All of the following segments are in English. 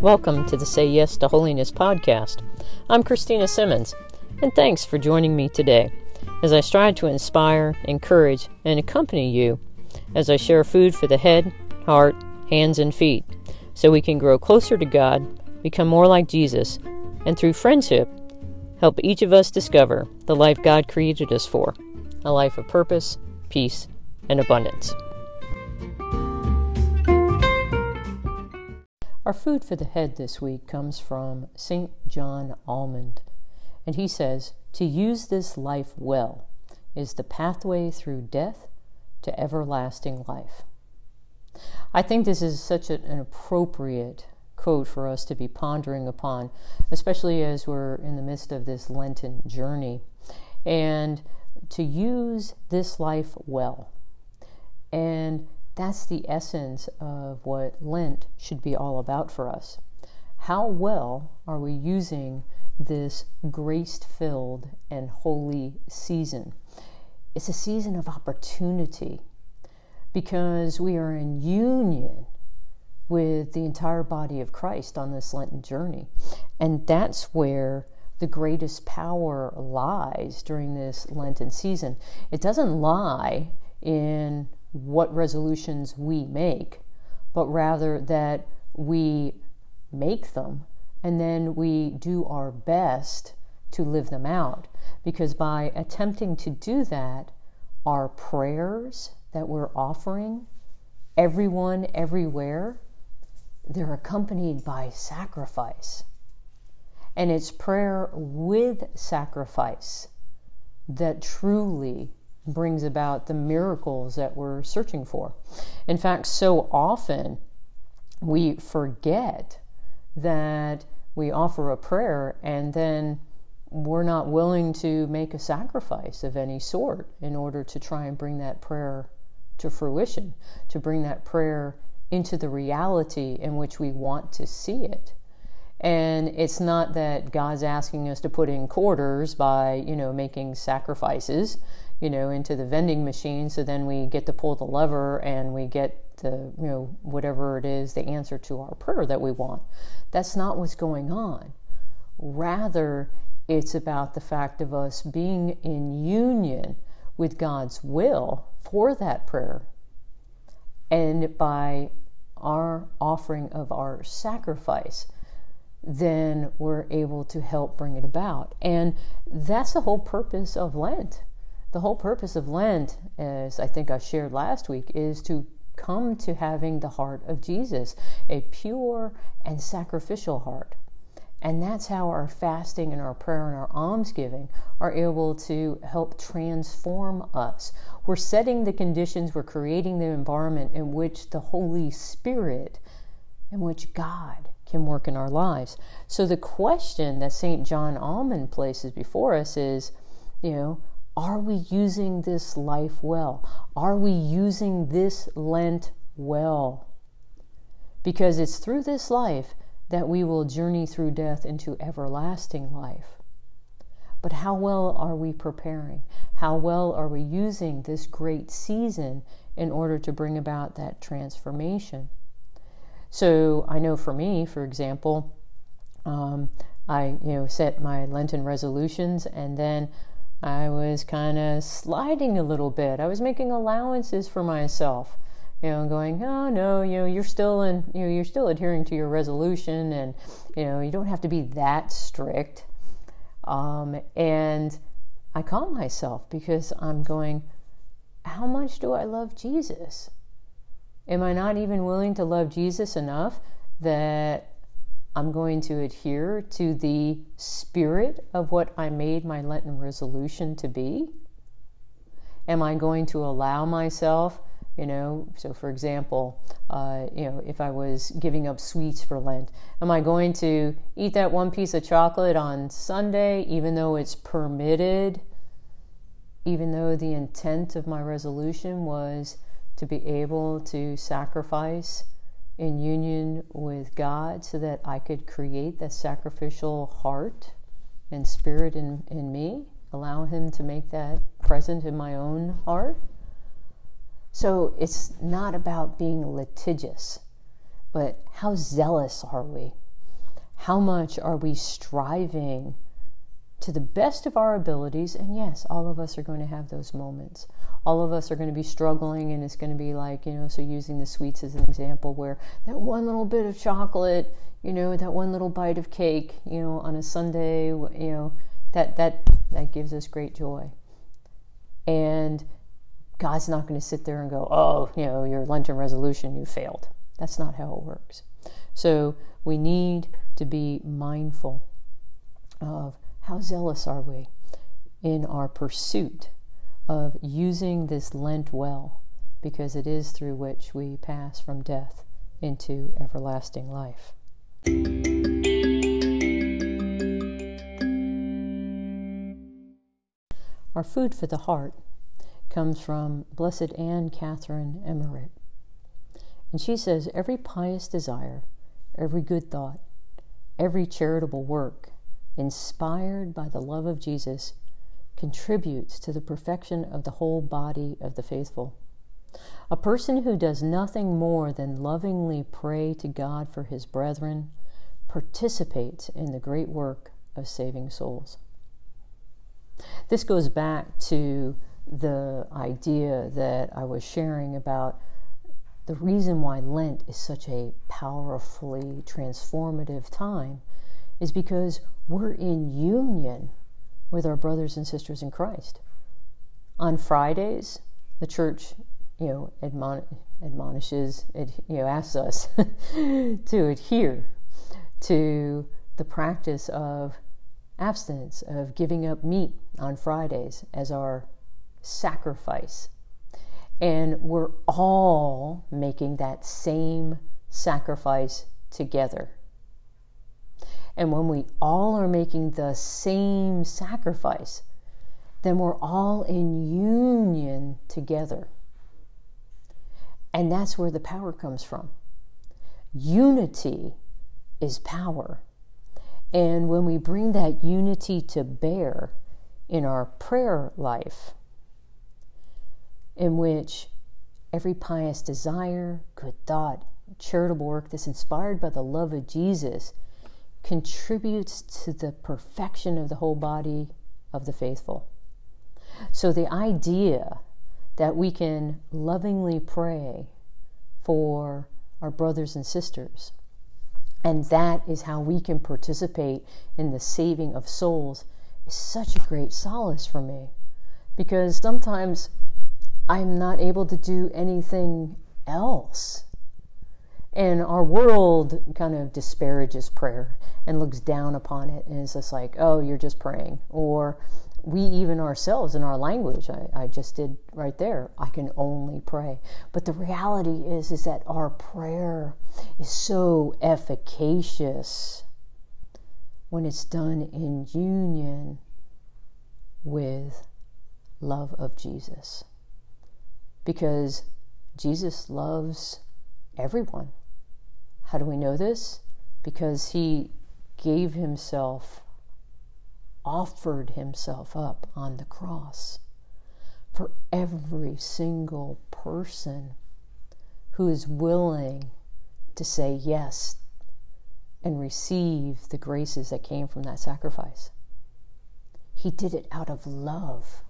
Welcome to the Say Yes to Holiness podcast. I'm Christina Simmons, and thanks for joining me today as I strive to inspire, encourage, and accompany you as I share food for the head, heart, hands, and feet so we can grow closer to God, become more like Jesus, and through friendship, help each of us discover the life God created us for a life of purpose, peace, and abundance. Our food for the head this week comes from St. John Almond, and he says, To use this life well is the pathway through death to everlasting life. I think this is such an appropriate quote for us to be pondering upon, especially as we're in the midst of this Lenten journey. And to use this life well. And that's the essence of what Lent should be all about for us. How well are we using this grace filled and holy season? It's a season of opportunity because we are in union with the entire body of Christ on this Lenten journey. And that's where the greatest power lies during this Lenten season. It doesn't lie in what resolutions we make, but rather that we make them and then we do our best to live them out. Because by attempting to do that, our prayers that we're offering, everyone, everywhere, they're accompanied by sacrifice. And it's prayer with sacrifice that truly brings about the miracles that we're searching for. In fact, so often we forget that we offer a prayer and then we're not willing to make a sacrifice of any sort in order to try and bring that prayer to fruition, to bring that prayer into the reality in which we want to see it. And it's not that God's asking us to put in quarters by, you know, making sacrifices you know, into the vending machine. So then we get to pull the lever and we get the, you know, whatever it is, the answer to our prayer that we want. That's not what's going on. Rather, it's about the fact of us being in union with God's will for that prayer. And by our offering of our sacrifice, then we're able to help bring it about. And that's the whole purpose of Lent the whole purpose of Lent, as I think I shared last week, is to come to having the heart of Jesus, a pure and sacrificial heart. And that's how our fasting and our prayer and our almsgiving are able to help transform us. We're setting the conditions, we're creating the environment in which the Holy Spirit, in which God can work in our lives. So the question that St. John Almond places before us is, you know, are we using this life well? Are we using this Lent well? Because it's through this life that we will journey through death into everlasting life. But how well are we preparing? How well are we using this great season in order to bring about that transformation? So I know for me, for example, um, I you know set my Lenten resolutions and then I was kind of sliding a little bit. I was making allowances for myself, you know, going, oh no, you know, you're still in, you know, you're still adhering to your resolution, and you know, you don't have to be that strict. Um, and I calm myself because I'm going, how much do I love Jesus? Am I not even willing to love Jesus enough that I'm going to adhere to the spirit of what I made my Lenten resolution to be? Am I going to allow myself, you know, so for example, uh, you know, if I was giving up sweets for Lent, am I going to eat that one piece of chocolate on Sunday, even though it's permitted, even though the intent of my resolution was to be able to sacrifice in union with God so that I could create that sacrificial heart and spirit in, in me, allow Him to make that present in my own heart. So it's not about being litigious, but how zealous are we How much are we striving to the best of our abilities? And yes, all of us are going to have those moments. All of us are going to be struggling, and it's going to be like, you know, so using the sweets as an example, where that one little bit of chocolate, you know, that one little bite of cake, you know, on a Sunday, you know, that that that gives us great joy. And God's not going to sit there and go, "Oh, you know, your Lenten resolution, you failed." That's not how it works. So we need to be mindful of how zealous are we in our pursuit of using this Lent well, because it is through which we pass from death into everlasting life. Our food for the heart comes from Blessed Anne Catherine Emmerich. And she says, Every pious desire, every good thought, every charitable work, inspired by the love of Jesus, contributes to the perfection of the whole body of the faithful. A person who does nothing more than lovingly pray to God for his brethren participates in the great work of saving souls. This goes back to the idea that I was sharing about the reason why Lent is such a powerfully transformative time is because we're in union with our brothers and sisters in Christ. On Fridays, the church, you know, admon- admonishes, it, you know, asks us to adhere to the practice of abstinence, of giving up meat on Fridays as our sacrifice. And we're all making that same sacrifice together. And when we all are making the same sacrifice, then we're all in union together. And that's where the power comes from. Unity is power. And when we bring that unity to bear in our prayer life, in which every pious desire, good thought, charitable work that's inspired by the love of Jesus contributes to the perfection of the whole body of the faithful. So the idea that we can lovingly pray for our brothers and sisters and that is how we can participate in the saving of souls is such a great solace for me. Because sometimes I'm not able to do anything else. And our world kind of disparages prayer and looks down upon it. And is just like, oh, you're just praying. Or we even ourselves in our language I, I, just did right there i can only pray. But the reality is is that our prayer is so efficacious when it's done in union with love of jesus. Because jesus loves everyone how do we know this because he gave himself offered himself up on the cross for every single person who is willing to say yes and receive the graces that came from that sacrifice. He did it out of love.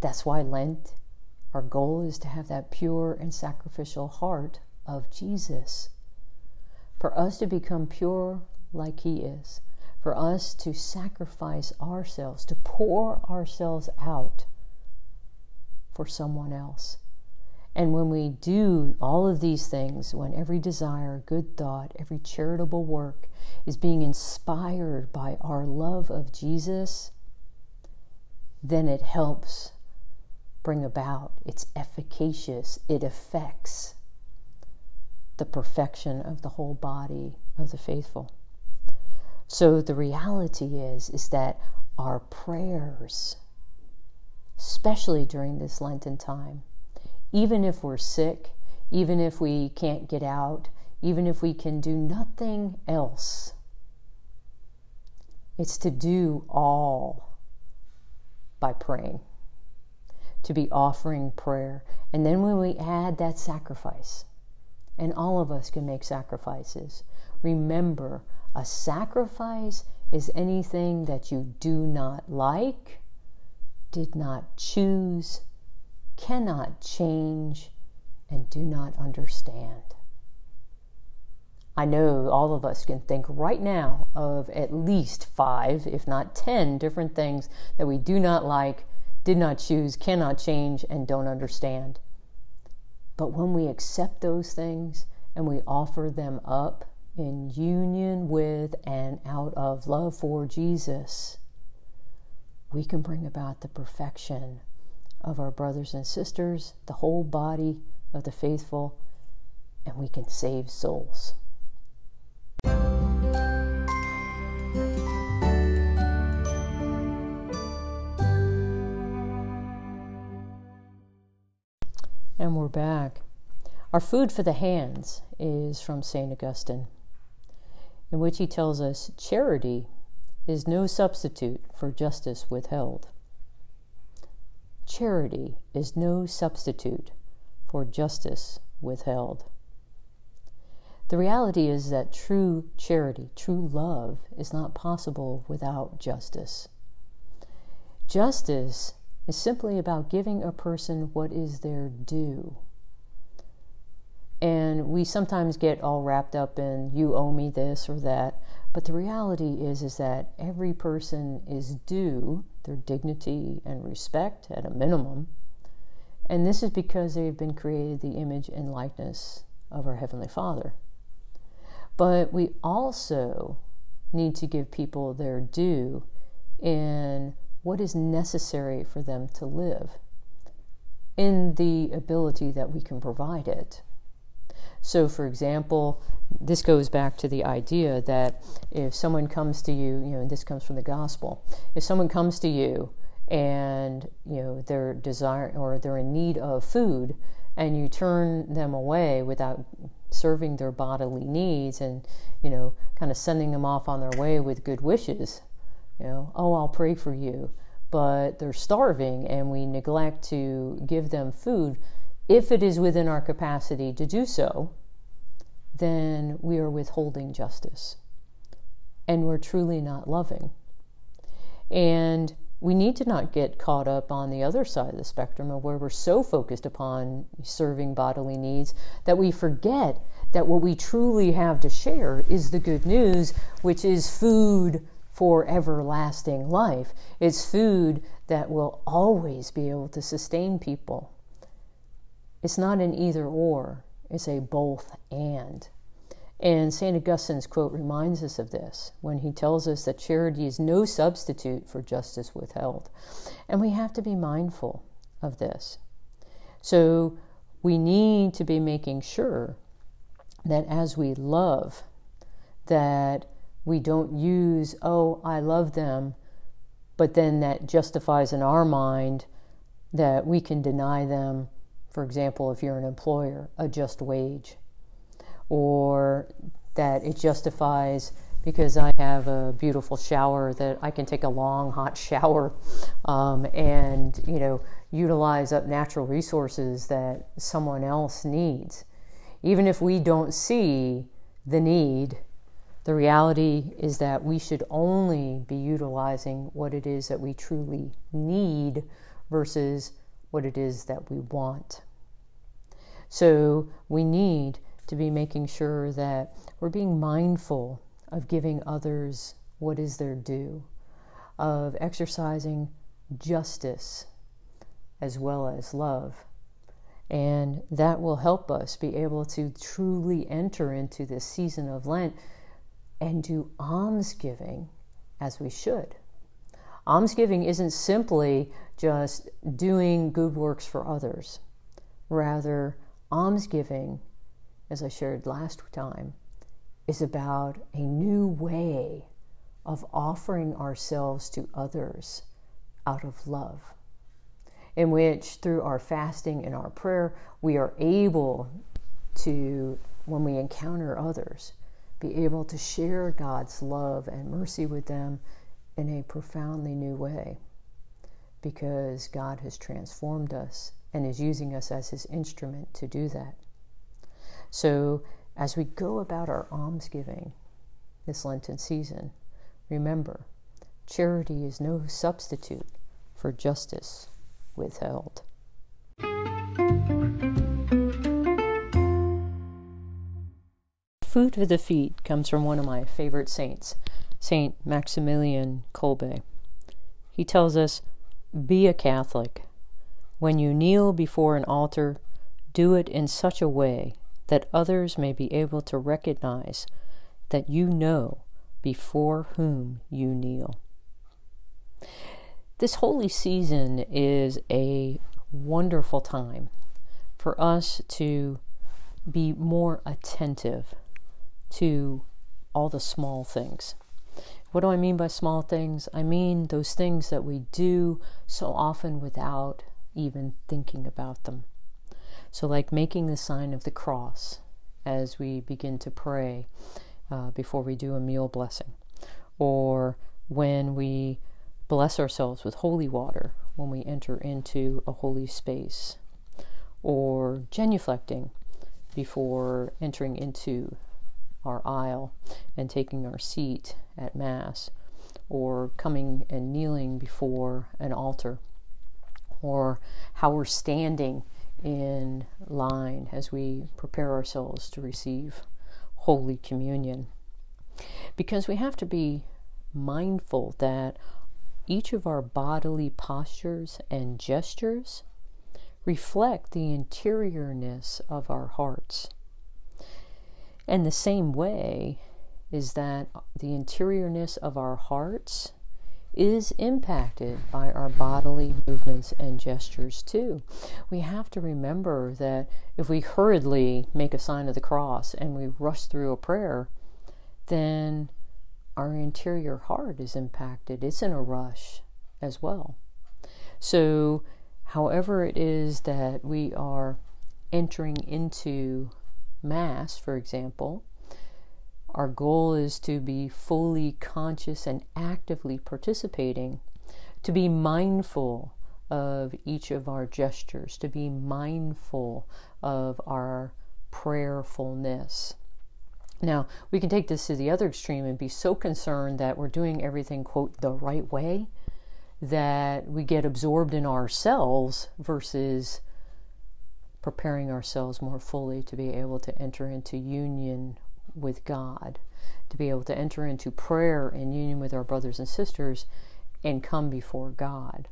That's why Lent, our goal is to have that pure and sacrificial heart of Jesus. For us to become pure like He is, for us to sacrifice ourselves, to pour ourselves out for someone else. And when we do all of these things, when every desire, good thought, every charitable work is being inspired by our love of Jesus, then it helps bring about, it's efficacious, it affects the perfection of the whole body of the faithful. So the reality is is that our prayers, especially during this Lenten time, even if we're sick, even if we can't get out, even if we can do nothing else, it's to do all by praying, to be offering prayer. And then when we add that sacrifice, and all of us can make sacrifices, remember A sacrifice is anything that you do not like, did not choose, cannot change, and do not understand. I know all of us can think right now of at least five, if not ten, different things that we do not like, did not choose, cannot change, and don't understand. But when we accept those things and we offer them up in union with and out of love for Jesus, we can bring about the perfection of our brothers and sisters, the whole body of the faithful, and we can save souls. Back. Our food for the hands is from St. Augustine, in which he tells us charity is no substitute for justice withheld. Charity is no substitute for justice withheld. The reality is that true charity, true love, is not possible without justice. Justice is simply about giving a person what is their due. And we sometimes get all wrapped up in you owe me this or that, but the reality is is that every person is due their dignity and respect at a minimum. And this is because they've been created the image and likeness of our heavenly Father. But we also need to give people their due in what is necessary for them to live in the ability that we can provide it. So, for example, this goes back to the idea that if someone comes to you, you know, and this comes from the gospel, if someone comes to you and you know they're desire or they're in need of food, and you turn them away without serving their bodily needs and you know kind of sending them off on their way with good wishes you know oh i'll pray for you but they're starving and we neglect to give them food if it is within our capacity to do so then we are withholding justice and we're truly not loving and we need to not get caught up on the other side of the spectrum of where we're so focused upon serving bodily needs that we forget that what we truly have to share is the good news, which is food for everlasting life. It's food that will always be able to sustain people. It's not an either or, it's a both and. And St. Augustine's quote reminds us of this when he tells us that charity is no substitute for justice withheld. And we have to be mindful of this. So we need to be making sure that as we love, that we don't use, oh, I love them, but then that justifies in our mind that we can deny them, for example, if you're an employer, a just wage or that it justifies because I have a beautiful shower that I can take a long hot shower um, and you know utilize up natural resources that someone else needs. Even if we don't see the need, the reality is that we should only be utilizing what it is that we truly need versus what it is that we want. So we need to be making sure that we're being mindful of giving others what is their due, of exercising justice as well as love. And that will help us be able to truly enter into this season of Lent and do almsgiving as we should. Almsgiving isn't simply just doing good works for others. Rather, almsgiving as I shared last time, is about a new way of offering ourselves to others out of love, in which through our fasting and our prayer, we are able to, when we encounter others, be able to share God's love and mercy with them in a profoundly new way because God has transformed us and is using us as His instrument to do that. So, as we go about our almsgiving, this Lenten season, remember charity is no substitute for justice withheld. Food for the feet comes from one of my favorite saints, Saint Maximilian Kolbe. He tells us, Be a Catholic. When you kneel before an altar, do it in such a way that others may be able to recognize that you know before whom you kneel. This holy season is a wonderful time for us to be more attentive to all the small things. What do I mean by small things? I mean those things that we do so often without even thinking about them. So, like making the sign of the cross as we begin to pray uh, before we do a meal blessing, or when we bless ourselves with holy water when we enter into a holy space, or genuflecting before entering into our aisle and taking our seat at Mass, or coming and kneeling before an altar, or how we're standing in line as we prepare ourselves to receive Holy Communion. Because we have to be mindful that each of our bodily postures and gestures reflect the interiorness of our hearts. And the same way is that the interiorness of our hearts is impacted by our bodily movements and gestures too. We have to remember that if we hurriedly make a sign of the cross and we rush through a prayer, then our interior heart is impacted. It's in a rush as well. So, however, it is that we are entering into Mass, for example, our goal is to be fully conscious and actively participating, to be mindful of each of our gestures, to be mindful of our prayerfulness. Now, we can take this to the other extreme and be so concerned that we're doing everything, quote, the right way, that we get absorbed in ourselves versus preparing ourselves more fully to be able to enter into union with God, to be able to enter into prayer and union with our brothers and sisters and come before God.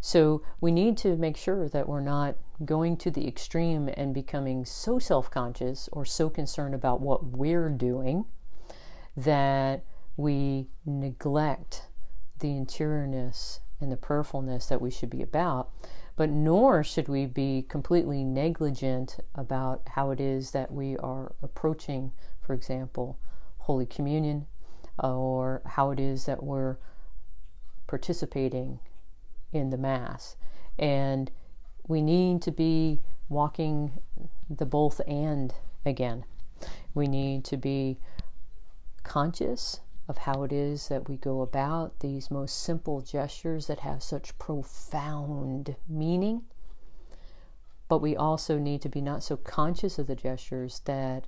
So we need to make sure that we're not going to the extreme and becoming so self conscious or so concerned about what we're doing that we neglect the interiorness and the prayerfulness that we should be about. But nor should we be completely negligent about how it is that we are approaching, for example, Holy Communion, uh, or how it is that we're participating in the Mass. And we need to be walking the both and again. We need to be conscious of how it is that we go about these most simple gestures that have such profound meaning. But we also need to be not so conscious of the gestures that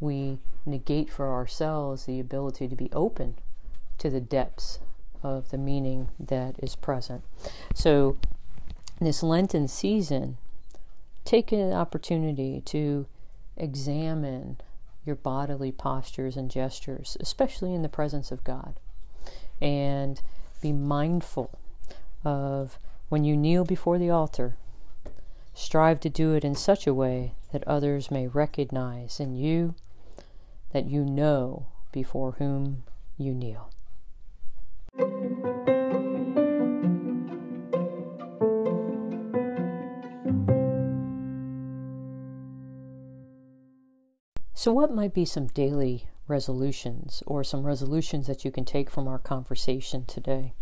we negate for ourselves the ability to be open to the depths of the meaning that is present. So, this Lenten season, take an opportunity to examine your bodily postures and gestures, especially in the presence of God. And be mindful of when you kneel before the altar, strive to do it in such a way that others may recognize in you that you know before whom you kneel. So, what might be some daily resolutions or some resolutions that you can take from our conversation today?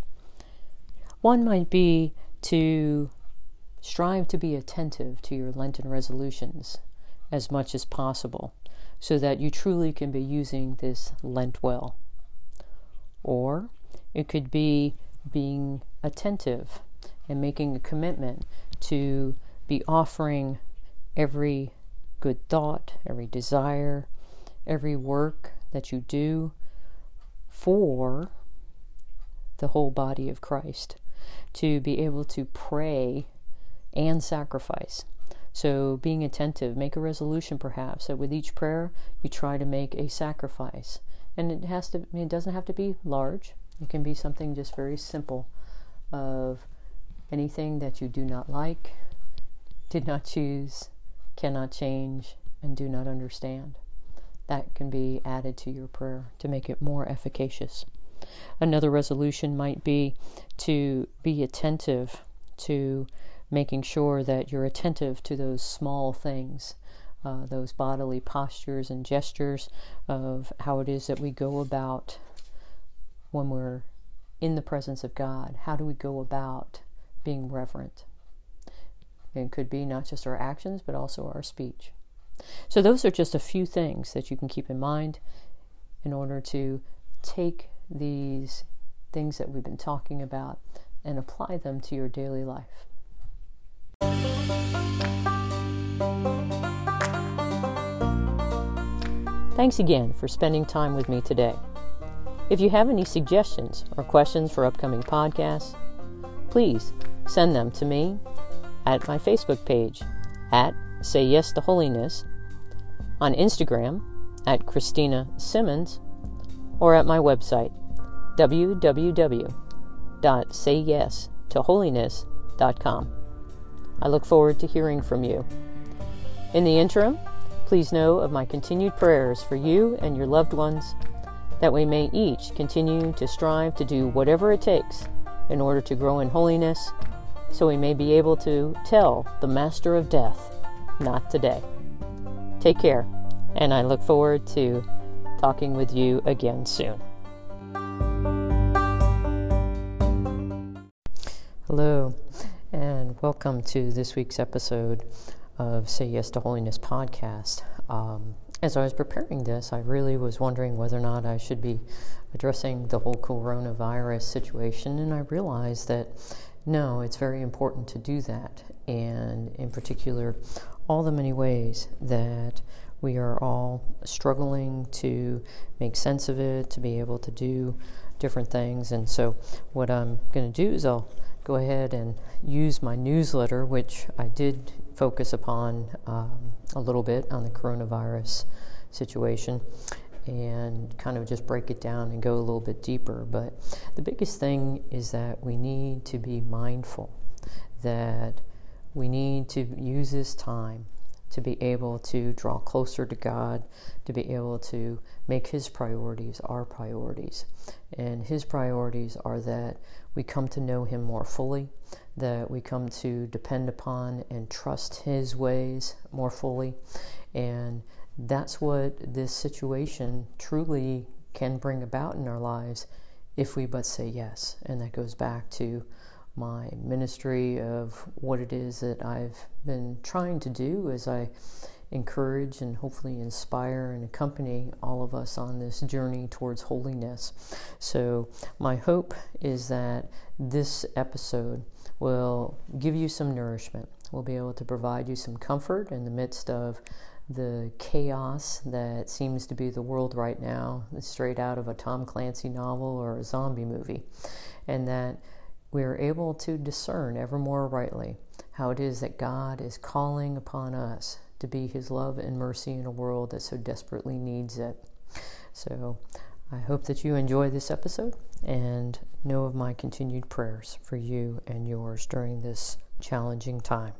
One might be to strive to be attentive to your Lenten resolutions as much as possible so that you truly can be using this Lent well. Or it could be being attentive and making a commitment to be offering every good thought, every desire, every work that you do for the whole body of Christ to be able to pray and sacrifice. So, being attentive, make a resolution perhaps that with each prayer you try to make a sacrifice. And it has to it doesn't have to be large. It can be something just very simple of anything that you do not like, did not choose, cannot change, and do not understand. That can be added to your prayer to make it more efficacious. Another resolution might be to be attentive to making sure that you're attentive to those small things, uh, those bodily postures and gestures of how it is that we go about when we're in the presence of God. How do we go about being reverent? It could be not just our actions, but also our speech. So, those are just a few things that you can keep in mind in order to take these things that we've been talking about and apply them to your daily life. Thanks again for spending time with me today. If you have any suggestions or questions for upcoming podcasts, please send them to me at my Facebook page at Say Yes to Holiness, on Instagram at Christina Simmons, or at my website www.sayyestoholiness.com. I look forward to hearing from you. In the interim, please know of my continued prayers for you and your loved ones that we may each continue to strive to do whatever it takes in order to grow in holiness so we may be able to tell the Master of Death, not today. Take care, and I look forward to talking with you again soon. Hello, and welcome to this week's episode of Say Yes to Holiness podcast. Um, as I was preparing this, I really was wondering whether or not I should be addressing the whole coronavirus situation, and I realized that no, it's very important to do that, and in particular, all the many ways that we are all struggling to make sense of it, to be able to do different things. And so, what I'm going to do is I'll go ahead and use my newsletter, which I did focus upon um, a little bit on the coronavirus situation and kind of just break it down and go a little bit deeper. But the biggest thing is that we need to be mindful that we need to use this time to be able to draw closer to God, to be able to make His priorities our priorities. And His priorities are that we come to know Him more fully, that we come to depend upon and trust His ways more fully. And that's what this situation truly can bring about in our lives if we but say yes. And that goes back to my ministry of what it is that I've been trying to do as I encourage and hopefully inspire and accompany all of us on this journey towards holiness. So, my hope is that this episode will give you some nourishment. We'll be able to provide you some comfort in the midst of the chaos that seems to be the world right now, straight out of a Tom Clancy novel or a zombie movie. And that we are able to discern ever more rightly how it is that God is calling upon us to be His love and mercy in a world that so desperately needs it. So I hope that you enjoy this episode and know of my continued prayers for you and yours during this challenging time.